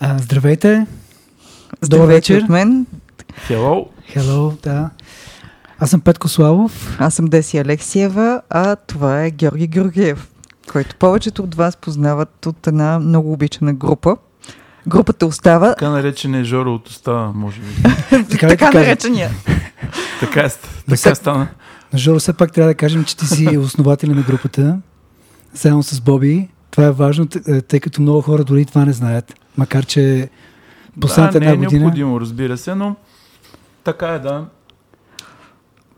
А, здравейте. Добър вечер. от мен. Hello. Hello, да. Аз съм Петко Славов. Аз съм Деси Алексиева, а това е Георги Георгиев, който повечето от вас познават от една много обичана група. Групата остава Така наречен е Жоро от остава, може би. Така така наречения. така, е, така стана. На Жоро, все пак трябва да кажем, че ти си основател на групата, заедно с Боби. Това е важно, т- тъй като много хора дори това не знаят. Макар, че последната да, не една е година... необходимо, разбира се, но така е, да.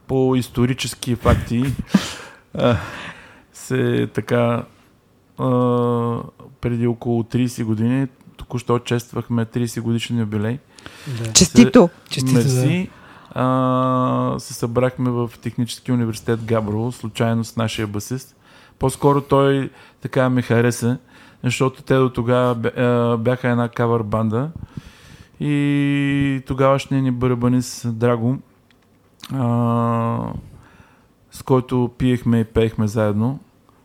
По исторически факти се така преди около 30 години току-що чествахме 30 годишен юбилей. Да. Честито! Честито, Мерси. А, се събрахме в Технически университет Габрово, случайно с нашия басист. По-скоро той така ме хареса, защото те до тогава бяха една кавър банда и тогавашният ни барабанист Драго, а, с който пиехме и пеехме заедно.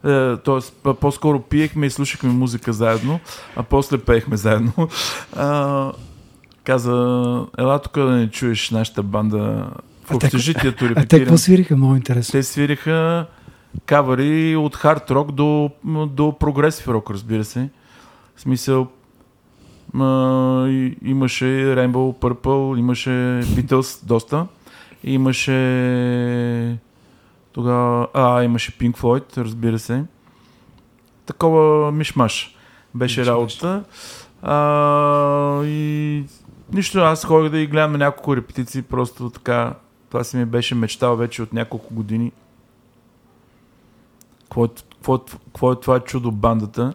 Е, Тоест, по-скоро пиехме и слушахме музика заедно, а после пеехме заедно. А, каза, ела тук да не чуеш нашата банда в общежитието А те репетирам. какво свириха? Много интересно. Те свириха кавари от хард рок до, до прогресив рок, разбира се. В смисъл, и- имаше Rainbow Purple, имаше Beatles доста, имаше тогава, а, имаше Pink Floyd, разбира се. Такова мишмаш беше Мишмаш. работа. А, и нищо, аз ходих да ги гледам на няколко репетиции, просто така, това си ми беше мечтал вече от няколко години. Какво е, какво, е- какво е това чудо бандата?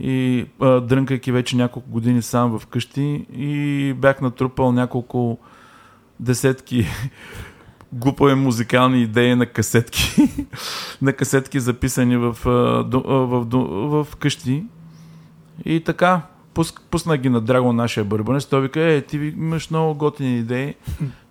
И а, дрънкайки вече няколко години сам вкъщи и бях натрупал няколко десетки глупави музикални идеи на касетки. на касетки записани в, а, а, в, до- в къщи. И така, пус, пусна ги на Драго нашия бърбанец. Той вика, е, ти имаш много готини идеи.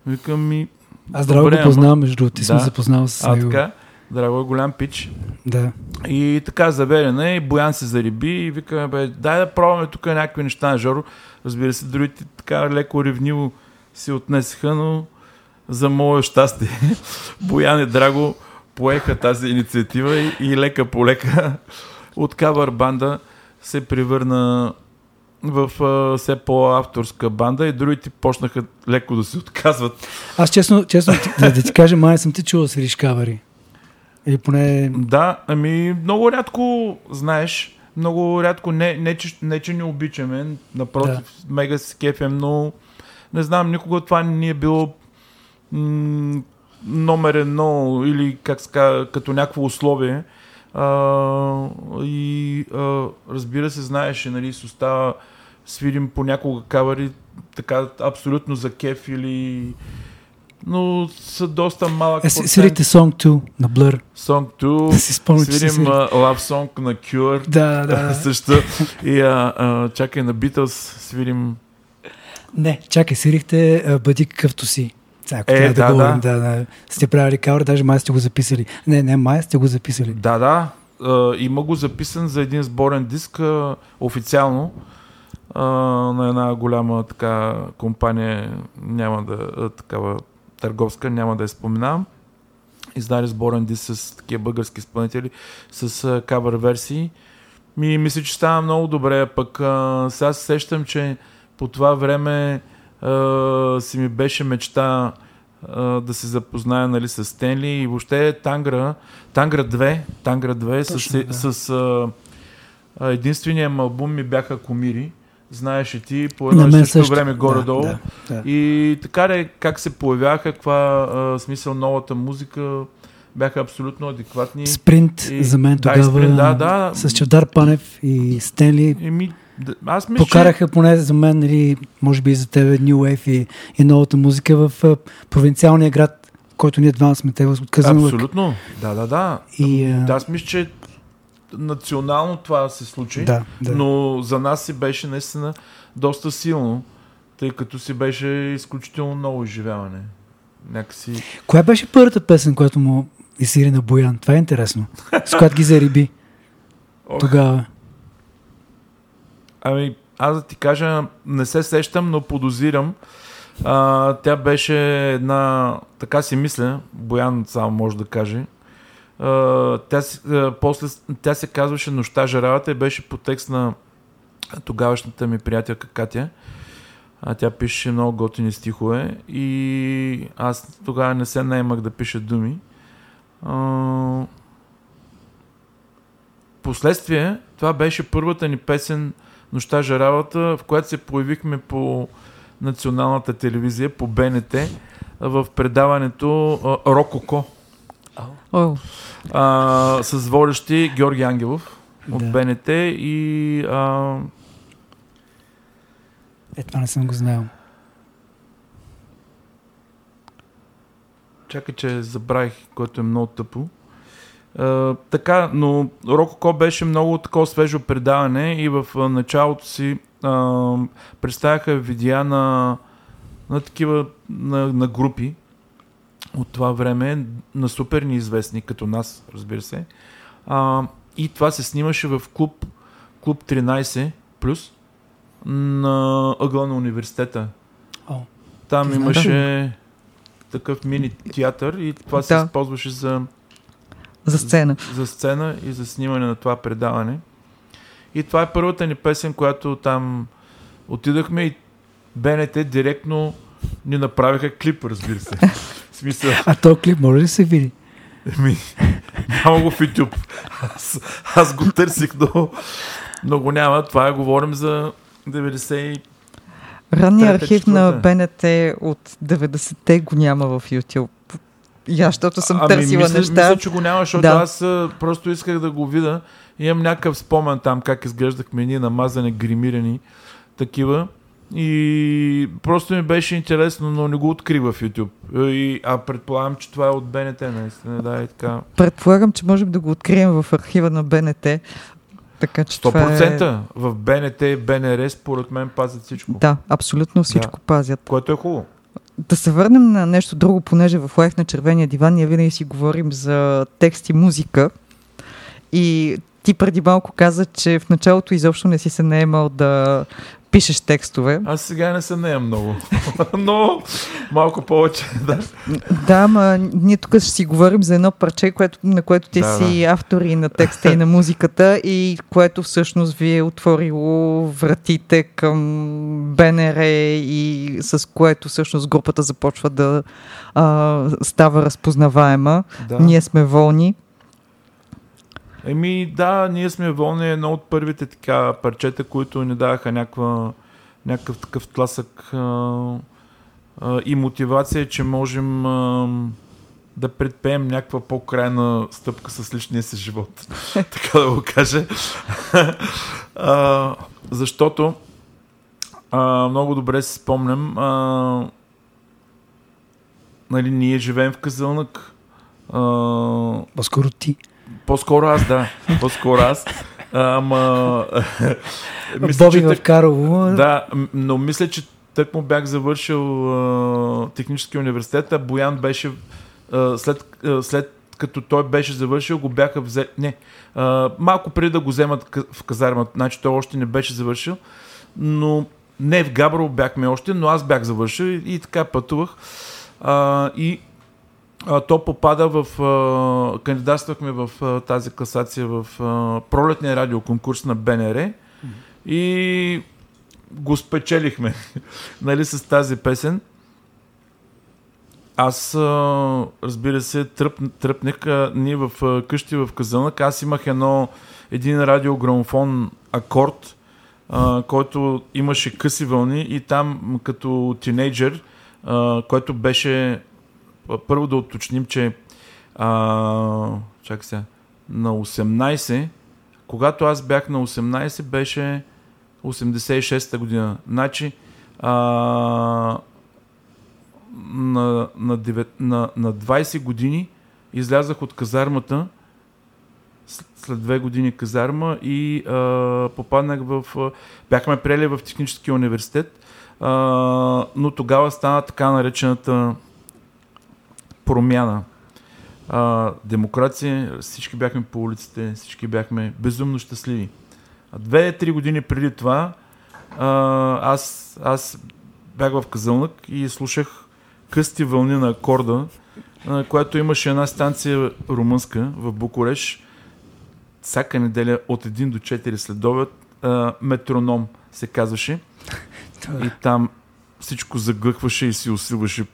Викам ми, Аз драго го познавам, между другото. Ти съм Да. запознал с а него. така, Драго е голям пич. Да. И така заведена и Боян се зариби и вика, бе, дай да пробваме тук някакви неща на Жоро. Разбира се, другите така леко ревниво си отнесеха, но за мое щастие Боян и Драго поеха тази инициатива и, и лека по лека от кавър банда се превърна в а, все по-авторска банда и другите почнаха леко да се отказват. Аз честно, честно ти- да, да ти кажа, май съм те чул да свириш кавари. Или поне... Да, ами много рядко, знаеш, много рядко, не, не, че, не че не обичаме, напротив, да. мега се кефем, но не знам, никога това не ни е било м- номер едно или как казва, като някакво условие. А, и а, разбира се, знаеш, нали, с остава свирим понякога кавари така абсолютно за кеф или но са доста малък Е, свирите Song 2 на Blur. Song 2, Да си спомня, свирим а, Love Song на Cure, Да, да. също. И а, а, чакай на Beatles свирим Не, чакай, свирихте а, Бъди какъвто си. Ако Е, да, да, говорим, да. да, да. Сте правили кавър, даже май сте го записали. Не, не, май сте го записали. Да, да. А, има го записан за един сборен диск а, официално на една голяма така компания, няма да такава търговска, няма да я споменавам. Издали сборен диск с такива български изпълнители с кавър версии. Ми, мисля, че става много добре, пък а, сега се сещам, че по това време а, си ми беше мечта а, да се запозная нали, с Стенли и въобще Тангра, Тангра 2, Тангра 2 с, Точно, да. с а, единствения албум ми бяха Комири. Знаеш и ти, по едно и също също. време горе-долу. Да, да, да. И така де, как се появяха, каква а, смисъл новата музика, бяха абсолютно адекватни. Спринт И- за мен да, тогава Спринт, да, да. с Чавдар Панев и Стенли Еми, да, аз мисля, покараха поне за мен, нали, може би и за тебе, New Wave и, и новата музика в а, провинциалния град, който ние двама сме те от че... Казанлък. Абсолютно, да, да, да. И, а, Да, аз мисля, че национално това се случи, да, да. но за нас си беше наистина доста силно, тъй като си беше изключително ново изживяване. Някакси... Коя беше първата песен, която му изсири на Боян? Това е интересно. С която ги зариби Ох, тогава. Ами, аз да ти кажа, не се сещам, но подозирам. А, тя беше една, така си мисля, Боян само може да каже. Тя, после, тя се казваше Нощта жаравата и беше по текст на тогавашната ми приятелка Катя. А тя пише много готини стихове и аз тогава не се наемах да пиша думи. А, последствие, това беше първата ни песен Нощта жаравата, в която се появихме по националната телевизия, по БНТ, в предаването Рококо. О, А, с водещи Георги Ангелов от Да. БНТ и а, Е, това не съм го знаел. Чакай, че забравих, което е много тъпо. А, така, но Рококо беше много такова свежо предаване и в началото си а, представяха видеа на, на такива на, на групи от това време, на супер неизвестни, като нас, разбира се. А, и това се снимаше в клуб, клуб 13 плюс на ъгъла на университета. О, Там имаше такъв мини театър и това се Да. използваше за, за сцена. за сцена и за снимане на това предаване. И това е първата ни песен, която там отидахме и БНТ директно ни направиха клип, разбира се. Смисъл, А то клип може ли да се види? ми, няма го в YouTube. Аз, аз го търсих, но, но го няма. Това е, говорим за 90 и Ранният архив на. БНТ от 90-те го няма в YouTube. Аз, защото съм Ами, търсила мисля, неща. Мисля, че го няма, защото Да. аз просто исках да го видя. Имам някакъв спомен там как изглеждахме ние намазани, гримирани, такива. И просто ми беше интересно, но не го открих в YouTube. И, а предполагам, че това е от БНТ, наистина. Да, и така. Предполагам, че можем да го открием в архива на БНТ. Така че това е... 100% в БНТ и БНР според мен пазят всичко. Да, абсолютно всичко пазят. Което е хубаво. Да се върнем на нещо друго, понеже в лайф на червения диван ние винаги си говорим за текст и музика. И ти преди малко каза, че в началото изобщо не си се наемал да пишеш текстове. Аз сега не се нея много. но малко повече, да. Да, ма ние тук ще си говорим за едно парче, което, на което ти Да, си автор и на текста и на музиката и което всъщност ви е отворило вратите към БНР и с което всъщност групата започва да а, става разпознаваема. да. Ние сме волни. Еми да, ние сме вълни едно от първите така парчета, които ни даваха някаква, някакъв такъв тласък а, а, и мотивация, че можем а, да предпеем някаква по-крайна стъпка с личния си живот. така да го кажа. а, защото а, много добре си спомням а, нали, ние живеем в Казълнък. А, По-скоро ти. По-скоро аз, да. По-скоро аз. Ама... Боби в Карлово. Да, но мисля, че тък му бях завършил а, технически университет, а Боян беше а, след, а, след като той беше завършил, го бяха взели... Не, а, малко преди да го вземат в казармата, значи той още не беше завършил, но не в Габрово бяхме още, но аз бях завършил и, и така пътувах. А, и а, то попада в... А, кандидатствахме в а, тази класация в а, пролетния радиоконкурс на БНР и го спечелихме нали, с тази песен. Аз, разбира се, тръп, тръпнах. А, ние в къщи в Казанък, аз имах едно, един радиограмофон акорд, а, който имаше къси вълни и там като тинейджър, а, който беше първо да уточним, че а, чакай сега, на 18, когато аз бях на 18, беше 86-та година. Значи, а, на, на, 9, на, на 20 години излязах от казармата, след две години казарма и а, попаднах в... а, Бяхме приели в техническия университет, а, но тогава стана така наречената промяна. А, демокрация, всички бяхме по улиците, всички бяхме безумно щастливи. Две-три години преди това а, аз, аз бях в Казълнак и слушах късти вълни на акорда, а, която имаше една станция румънска в Букуреш. Всяка неделя от 1 до 4 следобед а, метроном се казваше. И там всичко загъхваше и си усилваше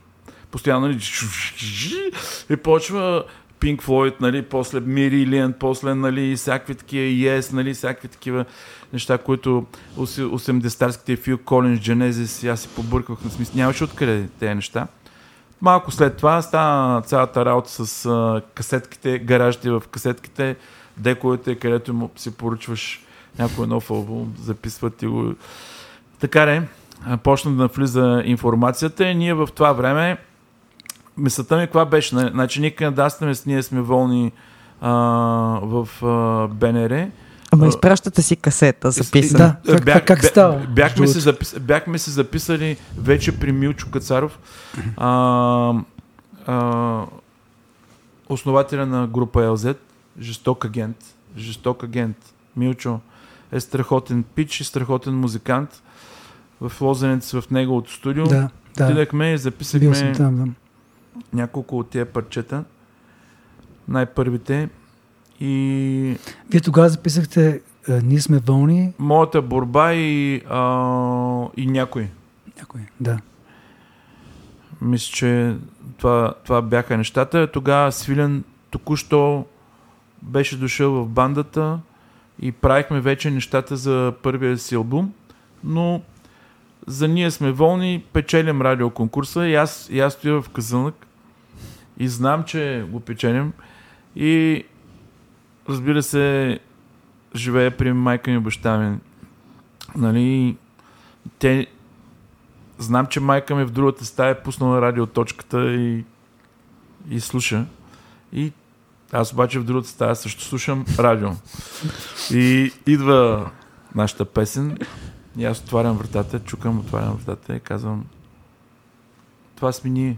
постоянно нали, и почва Pink Floyd, нали, после Мирилиан, после нали, всякакви такива Yes, нали, всякакви такива неща, които 80-тарските Фил Колинс, Genesis, аз си побърках на смисъл, нямаше откъде тези неща. Малко след това стана цялата работа с а, касетките, гаражите в касетките, дековете, където му си поръчваш някой нов албум, записват и го. Така не, почна да навлиза информацията и ние в това време мисълта ми каква беше? Значи ние кандидатстваме, ние сме волни а, в а, БНР. Ама изпращате си касета записана. Да, как, бях, как става? Бяхме се, запис, бяхме се записали вече при Милчо Кацаров, а, а, основателя на група ЛЗ, жесток агент. Жесток агент. Милчо е страхотен пич и страхотен музикант. В Лозенец, в неговото студио. Да, да. Отидахме и записахме там, да. Няколко от тия парчета. Най-първите. И... Вие тогава записахте а, Ние сме вълни. Моята борба и, а, и някой. Някой, да. Мисля, че това, това бяха нещата. Тогава Свилен току-що беше дошъл в бандата и правихме вече нещата за първия си албум, но за ние сме волни, печелим радиоконкурса и аз, и аз стоя в казълнак и знам, че го печелим и разбира се, живея при майка ми и баща ми. Нали, те знам, че майка ми в другата стая е пуснала радиоточката и, и слуша. И аз обаче в другата стая също слушам радио. И идва нашата песен и аз отварям вратата, чукам, отварям вратата и казвам това сме ние.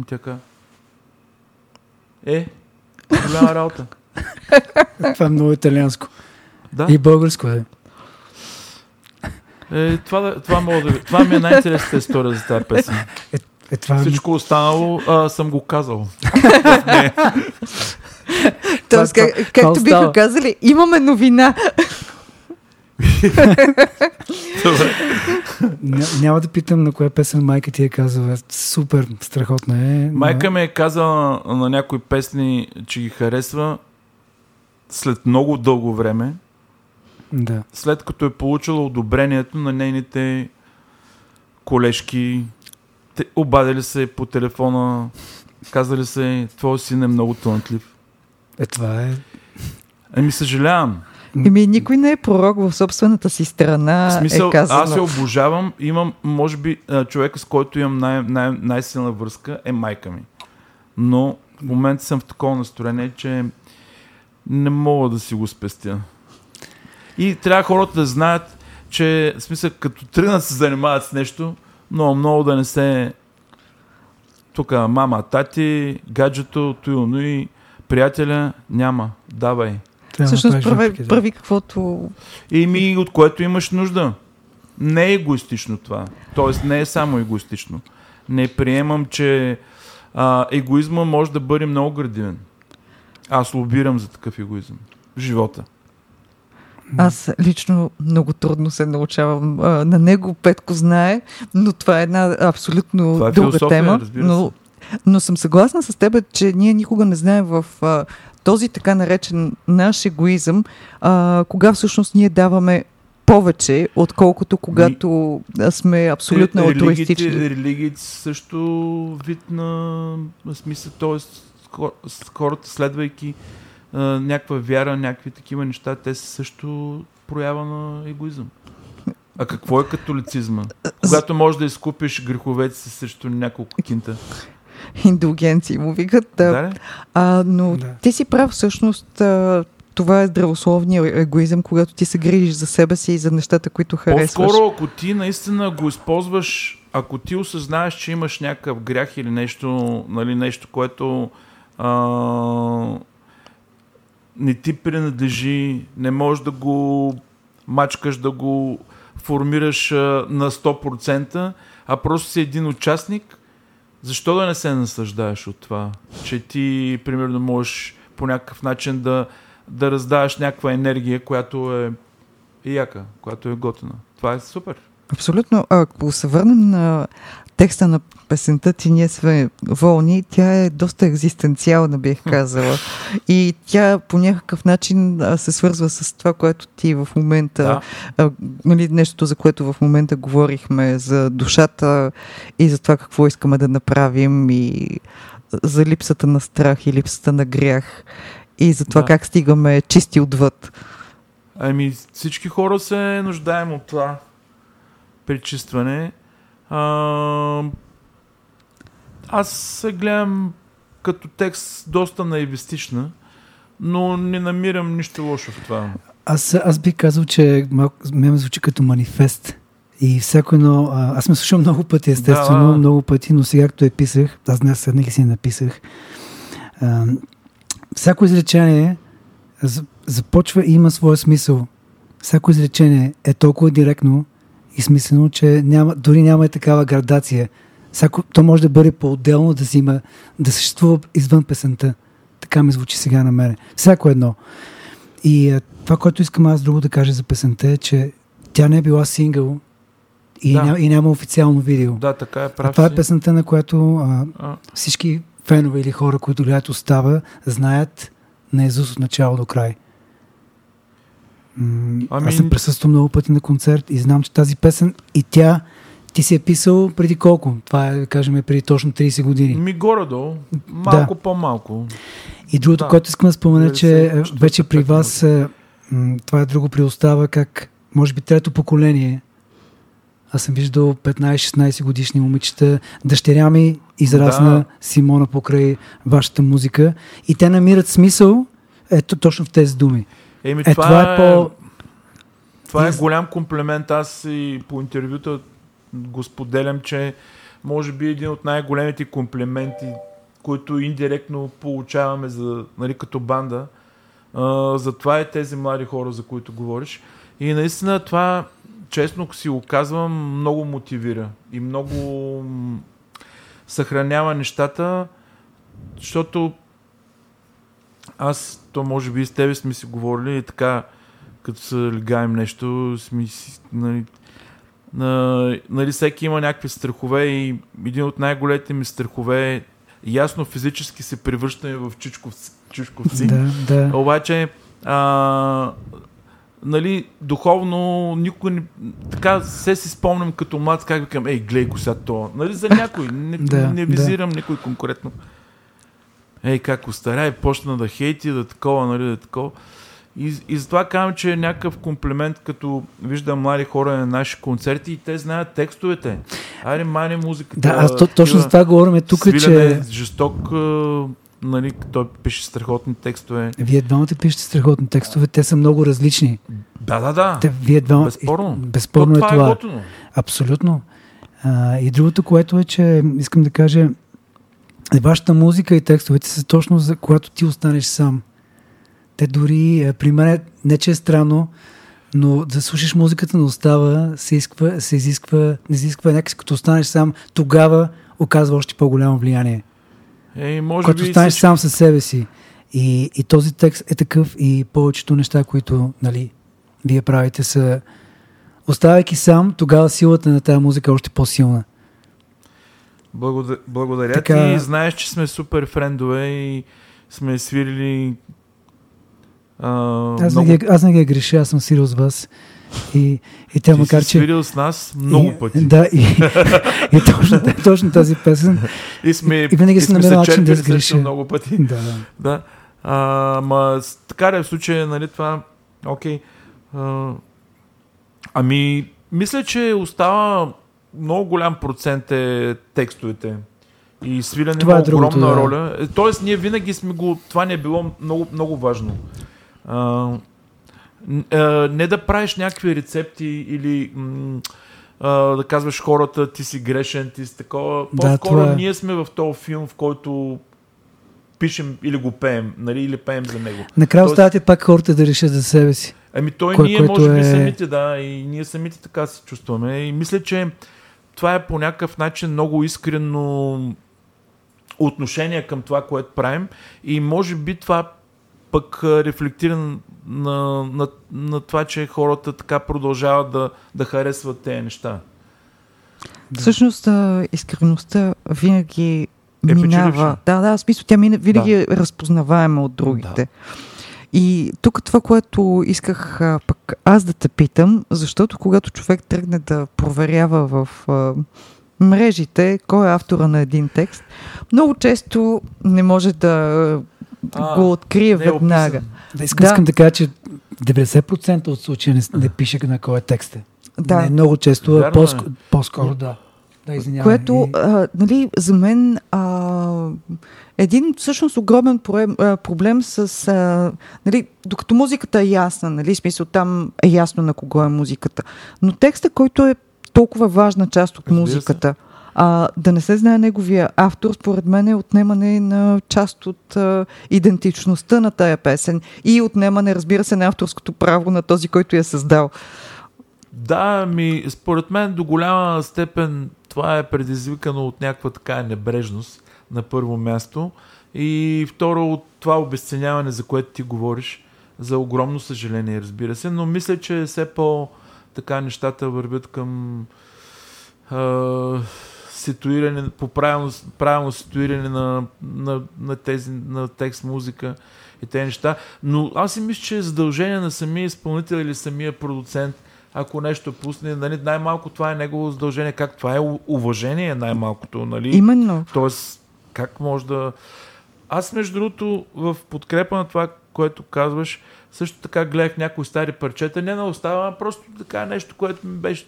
И така. Е, голяма работа. Това е много италианско. Да. И българско е. Е, това, това, мога да, това ми е най-интересната история за тази песен. Е, е това Всичко останало а, съм го казал. Тоест, как, както биха казали, имаме новина. Ня, няма да питам на коя песен майка ти е казала. Супер, страхотна е. но- Майка ми е казала на някои песни, че ги харесва след много дълго време, Да. след като е получила одобрението на нейните колежки, те обадили се по телефона, казали се, твой син е много талантлив. Е, това е. Еми, съжалявам. Еми, никой не е пророк в собствената си страна, В смисъл, е казано. аз я обожавам. Имам, може би, човека, с който имам най- най- най-силна връзка е майка ми. Но в момента съм в такова настроение, че не мога да си го спестя. И трябва хората да знаят, че в смисъл, като тръгнат се занимават с нещо, много, много да не се тук мама, тати, гаджето, туилно и приятеля няма. Давай. Трябва да Всъщност направиш прави, въпреки, да. прави каквото... И ми от което имаш нужда. Не е егоистично това. Тоест не е само егоистично. Не приемам, че а, егоизма може да бъде много градивен. Аз лобирам за такъв егоизъм. В живота. Аз лично много трудно се научавам а, на него. Петко знае, но това е една абсолютно Това е друга тема. Но, но съм съгласна с теб, че ние никога не знаем в а, този така наречен наш егоизъм, а, кога всъщност ние даваме повече, отколкото когато а, сме абсолютно религиите, алтруистични. религиите са също вид на смисъл, т.е. хората следвайки а, някаква вяра, някакви такива неща, те са също проява на егоизъм. А какво е католицизма? Когато можеш да изкупиш греховете си срещу няколко кинта. Индулгенции му викат. Да. А, но Да. ти си прав, всъщност а, това е здравословния егоизъм, когато ти се грижиш за себе си и за нещата, които харесваш. По-скоро, ако ти наистина го използваш, ако ти осъзнаеш, че имаш някакъв грях или нещо, нали, нещо което а, не ти принадлежи, не можеш да го мачкаш, да го формираш а, на 100%, а просто си един участник, защо да не се наслаждаеш от това? Че ти, примерно, можеш по някакъв начин да, да раздаваш някаква енергия, която е яка, която е готина. Това е супер. Абсолютно. Ако се върнем на текста на песента ти Ние сме волни, тя е доста екзистенциална, бих казала. И тя по някакъв начин се свързва с това, което ти в момента, да. нали, нещото, за което в момента говорихме, за душата и за това какво искаме да направим и за липсата на страх и липсата на грях и за това да. как стигаме чисти отвъд. Ами всички хора се нуждаем от това пречистване. А, аз се гледам като текст доста наивистична, но не намирам нищо лошо в това. Аз, аз бих казал, че малко, ме звучи като манифест. И всяко едно... Аз ме слушам много пъти, естествено, да. много пъти, но сега, като я писах, аз днес седнах и си написах, а, всяко изречение започва и има своя смисъл. Всяко изречение е толкова директно и смислено, че няма, дори няма и такава градация. Всяко, то може да бъде по-отделно, да си има, да съществува извън песента. Така ми звучи сега на мене. Всяко едно. И а, това, което искам аз друго да кажа за песента е, че тя не е била сингъл и, да. няма, и няма официално видео. Да, така е. Прав а това е песента, на която а, а. всички фенове или хора, които гледат остава, знаят на Езус от начало до край. Ами... Аз съм присъствал много пъти на концерт и знам, че тази песен и тя ти си е писал преди колко? Това е, кажем, преди точно 30 години. Ми горе-долу. Малко да. по-малко. И другото, да. което искам да спомена, че е, вече при вас е, това е друго приостава, как може би трето поколение. Аз съм виждал 15-16 годишни момичета. Дъщеря ми израсна да. Симона покрай вашата музика и те намират смисъл ето точно в тези думи. Еми, е, това, това е, е по... Това е голям комплимент. Аз и по интервюта го споделям, че може би един от най-големите комплименти, които индиректно получаваме за, нали, като банда. А, за това е тези млади хора, за които говориш. И наистина това, честно си го казвам, много мотивира и много съхранява нещата, защото аз, то може би с тебе сме си говорили и така, като се легаем нещо, сме си, нали, на, нали, всеки има някакви страхове и един от най-големите ми страхове е ясно физически се превръщаме в чучковци. чучковци. Да, да. Обаче, а, нали, духовно никой не... Така се си спомням като млад, как викам, ей, гледай го сега то. Нали, за някой. Не, да, не визирам да. никой конкретно ей как остаря и почна да хейти, да такова, нали, да такова. И, и затова казвам, че е някакъв комплимент, като виждам млади хора на наши концерти и те знаят текстовете. Айде, мани музиката. Да, аз то, точно за това говорим тук, че... Жесток, нали, той пише страхотни текстове. Вие двамата пишете страхотни текстове, те са много различни. Да, да, да. Те, вие двамата... Безспорно. Безспорно то, е това. Е това. Абсолютно. А, и другото, което е, че искам да кажа, вашата музика и текстовете са точно за когато ти останеш сам. Те дори, е, при мен, не че е странно, но да слушаш музиката на остава се, изисква, се изисква, не изисква някакси като останеш сам, тогава оказва още по-голямо влияние. Е, може Когато би останеш всички... сам със себе си. И, и този текст е такъв и повечето неща, които нали, вие правите са оставайки сам, тогава силата на тази музика е още по-силна. Благодаря, благодаря така... ти. Знаеш, че сме супер френдове и сме свирили а, аз, много... не ги, аз не ги греша, аз съм свирил с вас. И, и тя, Ти макар си че. свирил с нас много и, пъти. Да, и, и точно, точно тази песен. И, сме, и винаги си намерил начин да сгреша. много пъти. Да, да. А, ма, така да е в случая, нали, това, окей. А, ами, мисля, че остава много голям процент е текстовете. И свилене това има е огромна другото, роля. Да. Тоест, ние винаги сме го. Това ни е било много, много важно. А, а, не да правиш някакви рецепти или м, а, да казваш хората, ти си грешен, ти си такова. По-скоро да, е. ние сме в този филм, в който пишем или го пеем, нали, или пеем за него. Накрая Тоест... оставате пак хората да решат за себе си. Ами той Кое, ние може би е... самите, да, и ние самите така се чувстваме. И мисля, че това е по някакъв начин много искрено отношение към това, което правим и може би това пък рефлектира на, на, на това, че хората така продължават да, да харесват тези неща. Да. Всъщност, искреността винаги е минава. Да, да, смисъл, тя винаги да. е разпознаваема от другите. Да. И тук това, което исках а, пък аз да те питам, защото когато човек тръгне да проверява в а, мрежите кой е автора на един текст, много често не може да а, го открие е веднага. Да, искам, да. искам да кажа, че 90% от случая не, не пише на кой е текст. Да. Не, много често, а по- е. по-скоро да. Да, извинявай. Което, а, нали, за мен а, един всъщност огромен а, проблем с... А, нали, докато музиката е ясна, нали, смисъл там е ясно на кого е музиката, но текста, който е толкова важна част от музиката, а, да не се знае неговия автор, според мен е отнемане на част от а, идентичността на тая песен и отнемане, разбира се, на авторското право на този, който я е създал. Да, ми, според мен до голяма степен това е предизвикано от някаква така небрежност на първо място и второ от това обесценяване, за което ти говориш, за огромно съжаление, разбира се, но мисля, че все по така нещата вървят към а, ситуиране, по правилно, правилно ситуиране на, на, на, тези, на текст, музика и тези неща. Но аз си мисля, че е задължение на самия изпълнител или самия продуцент ако нещо пусне, нали, най-малко това е негово задължение. Как това е уважение най-малкото, нали? Именно. Тоест, как може да... Аз, между другото, в подкрепа на това, което казваш, също така гледах някои стари парчета, не на остава, а просто така нещо, което ми беше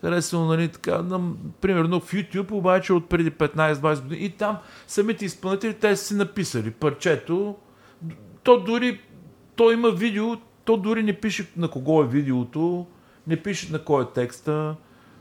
харесало, нали, така, на, примерно в YouTube, обаче от преди 15-20 години. И там самите изпълнители, те са си написали парчето, то дори, то има видео, то дори не пише на кого е видеото, не пишат на кой е текста.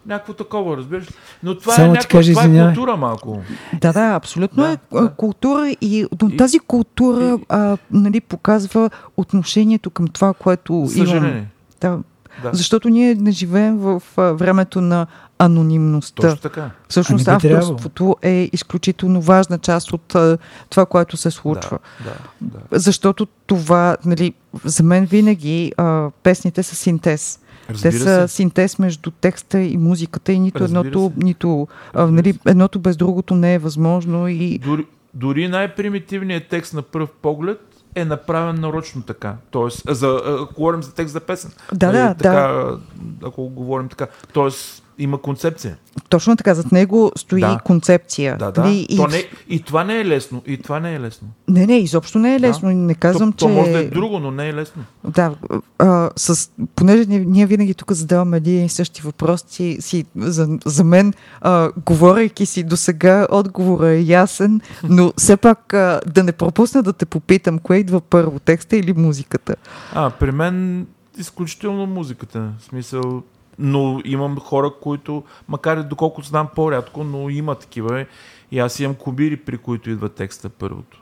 Някакво такова, разбираш. Но това Само е някаква кажа, това е култура малко. Да, да, абсолютно да, е да. култура и но тази култура и, а, нали, показва отношението към това, което съжаление. Да, да. Защото ние не живеем в а, времето на анонимността. Точно така. Всъщност ами авторството е изключително важна част от а, това, което се случва. Да, да, да. Защото това, нали, за мен винаги а, песните са синтез. Разбира Те са се. синтез между текста и музиката и нито Разбира едното, се. нито, а, нали, едното без другото не е възможно. И... Дори, дори най-примитивният текст на пръв поглед е направен нарочно така. Тоест, за, ако говорим за текст за песен. Да, нали, да, така, да. Ако говорим така. Тоест, има концепция. Точно така, зад него стои да. концепция. Да, да. И, и... То не, и това не е лесно. И това не е лесно. Не, не, изобщо не е лесно. Да. Не казвам, то, че... То може да е друго, но не е лесно. Да, а, с, понеже ние, ние винаги тук задаваме един и същи въпрос, си, си, за, за мен, а, говорейки си до сега, отговора е ясен, но все пак а, да не пропусна да те попитам, кое идва първо, текста или музиката? А, при мен изключително музиката. В смисъл, но имам хора, които, макар и доколкото знам по-рядко, но има такива. И аз имам кубири, при които идва текста първото.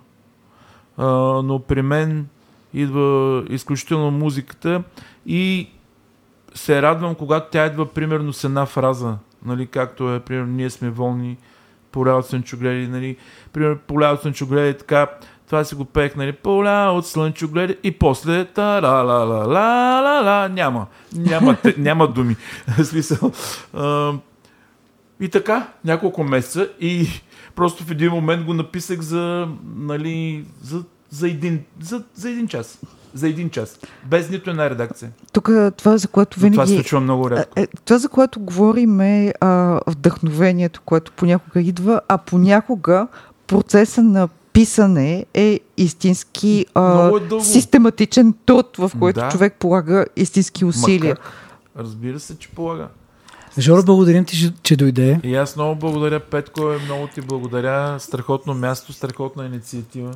А, но при мен идва изключително музиката и се радвам, когато тя идва примерно с една фраза, нали, както е, примерно, ние сме волни, поля от слънчогледи, нали, примерно, поля от слънчогледи, така, това си го пеех, нали, поля от слънчогледи и после та ла ла ла ла ла ла няма, няма, те, няма думи. смисъл. И така, няколко месеца и просто в един момент го написах за, нали, за, за, един, за, за един час. За един час. Без нито една редакция. Тук това, за което винаги... Това се случва много рядко. Е, това, за което говорим е а, вдъхновението, което понякога идва, а понякога процеса на писане е истински а, е систематичен труд, в който да. човек полага истински усилия. Разбира се, че полага. Жоро, благодарим ти, че дойде. И аз много благодаря, Петко, много ти благодаря. Страхотно място, страхотна инициатива.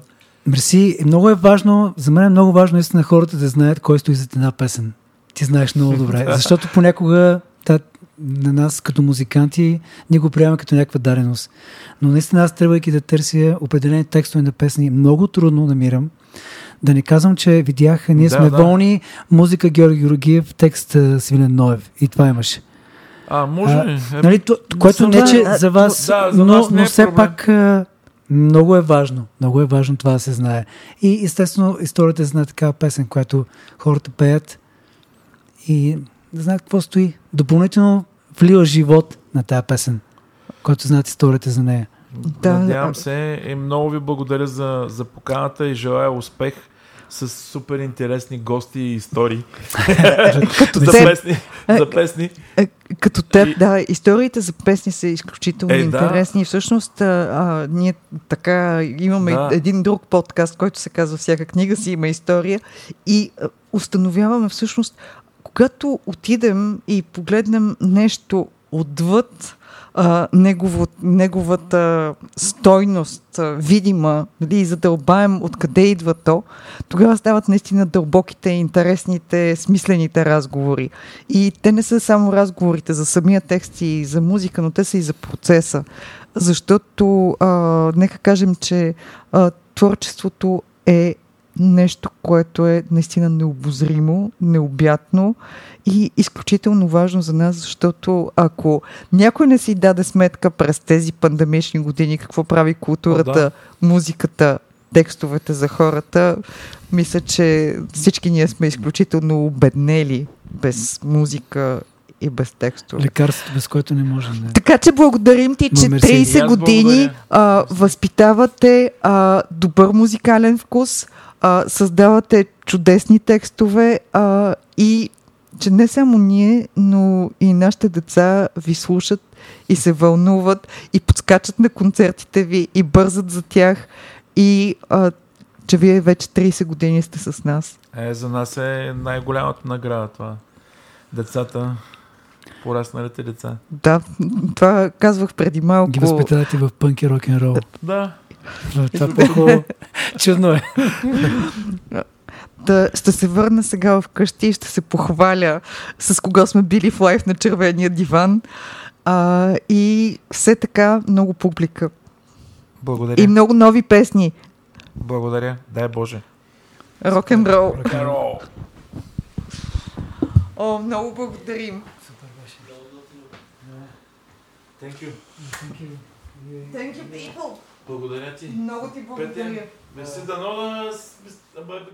Мерси. Много е важно, за мен е много важно наистина хората да знаят кой стои зад една песен. Ти знаеш много добре. Защото понякога та, на нас като музиканти ние го приемаме като някаква дареност. Но наистина аз тръгвайки да търся определени текстове на песни, много трудно намирам. Да не казвам, че видях, ние Да, сме да. волни, музика Георги Георгиев, текст Свилен Ноев. И това имаше. А, може А? Е, Нали, то, което не, че мен, за вас, да, за но, но е все проблем. пак много е важно. Много е важно това да се знае. И естествено историята за една такава песен, която хората пеят и да знаят какво стои. Допълнително влива живот на тази песен, който знаят историята за нея. Да, Надявам се и много ви благодаря за, за поканата и желая успех с супер интересни гости и истории. Като за, теб, песни, за песни. Е, Като теб, И- да, историите за песни са изключително Е, да. интересни. И всъщност, а, а, ние така имаме Да. един друг подкаст, който се казва Всяка книга си има история. И а, установяваме всъщност, когато отидем и погледнем нещо отвъд а, негово, неговата стойност, а, видима, нали, и задълбаем откъде идва то, тогава стават наистина дълбоките, интересните, смислените разговори. И те не са само разговорите за самия текст и за музика, но те са и за процеса. Защото, а, нека кажем, че а, творчеството е нещо, което е наистина необозримо, необятно и изключително важно за нас, защото ако някой не си даде сметка през тези пандемични години какво прави културата, О, да. музиката, текстовете за хората, мисля, че всички ние сме изключително обеднели без музика и без текстове. Лекарството, без което не можем. Не. Така че благодарим ти, че Ма, мерси. 30 И аз години а, възпитавате а, добър музикален вкус, а, създавате чудесни текстове а, и че не само ние, но и нашите деца ви слушат и се вълнуват и подскачат на концертите ви и бързат за тях и а, че вие вече 30 години сте с нас. Е, за нас е най-голямата награда това. Децата, порасналите деца. Да, това казвах преди малко. Ги възпитавате в пънк и рок-н-рол. Да. Това по-хубаво. Чудно е. Да, ще се върна сега вкъщи и ще се похваля с кого сме били в лайф на червения диван. А, и все така много публика. Благодаря. И много нови песни. Благодаря. Дай Боже. Рок н рол. О, много благодарим. Thank you. Thank you, people. Благодаря ти. Много ти благодаря. Merci дано да...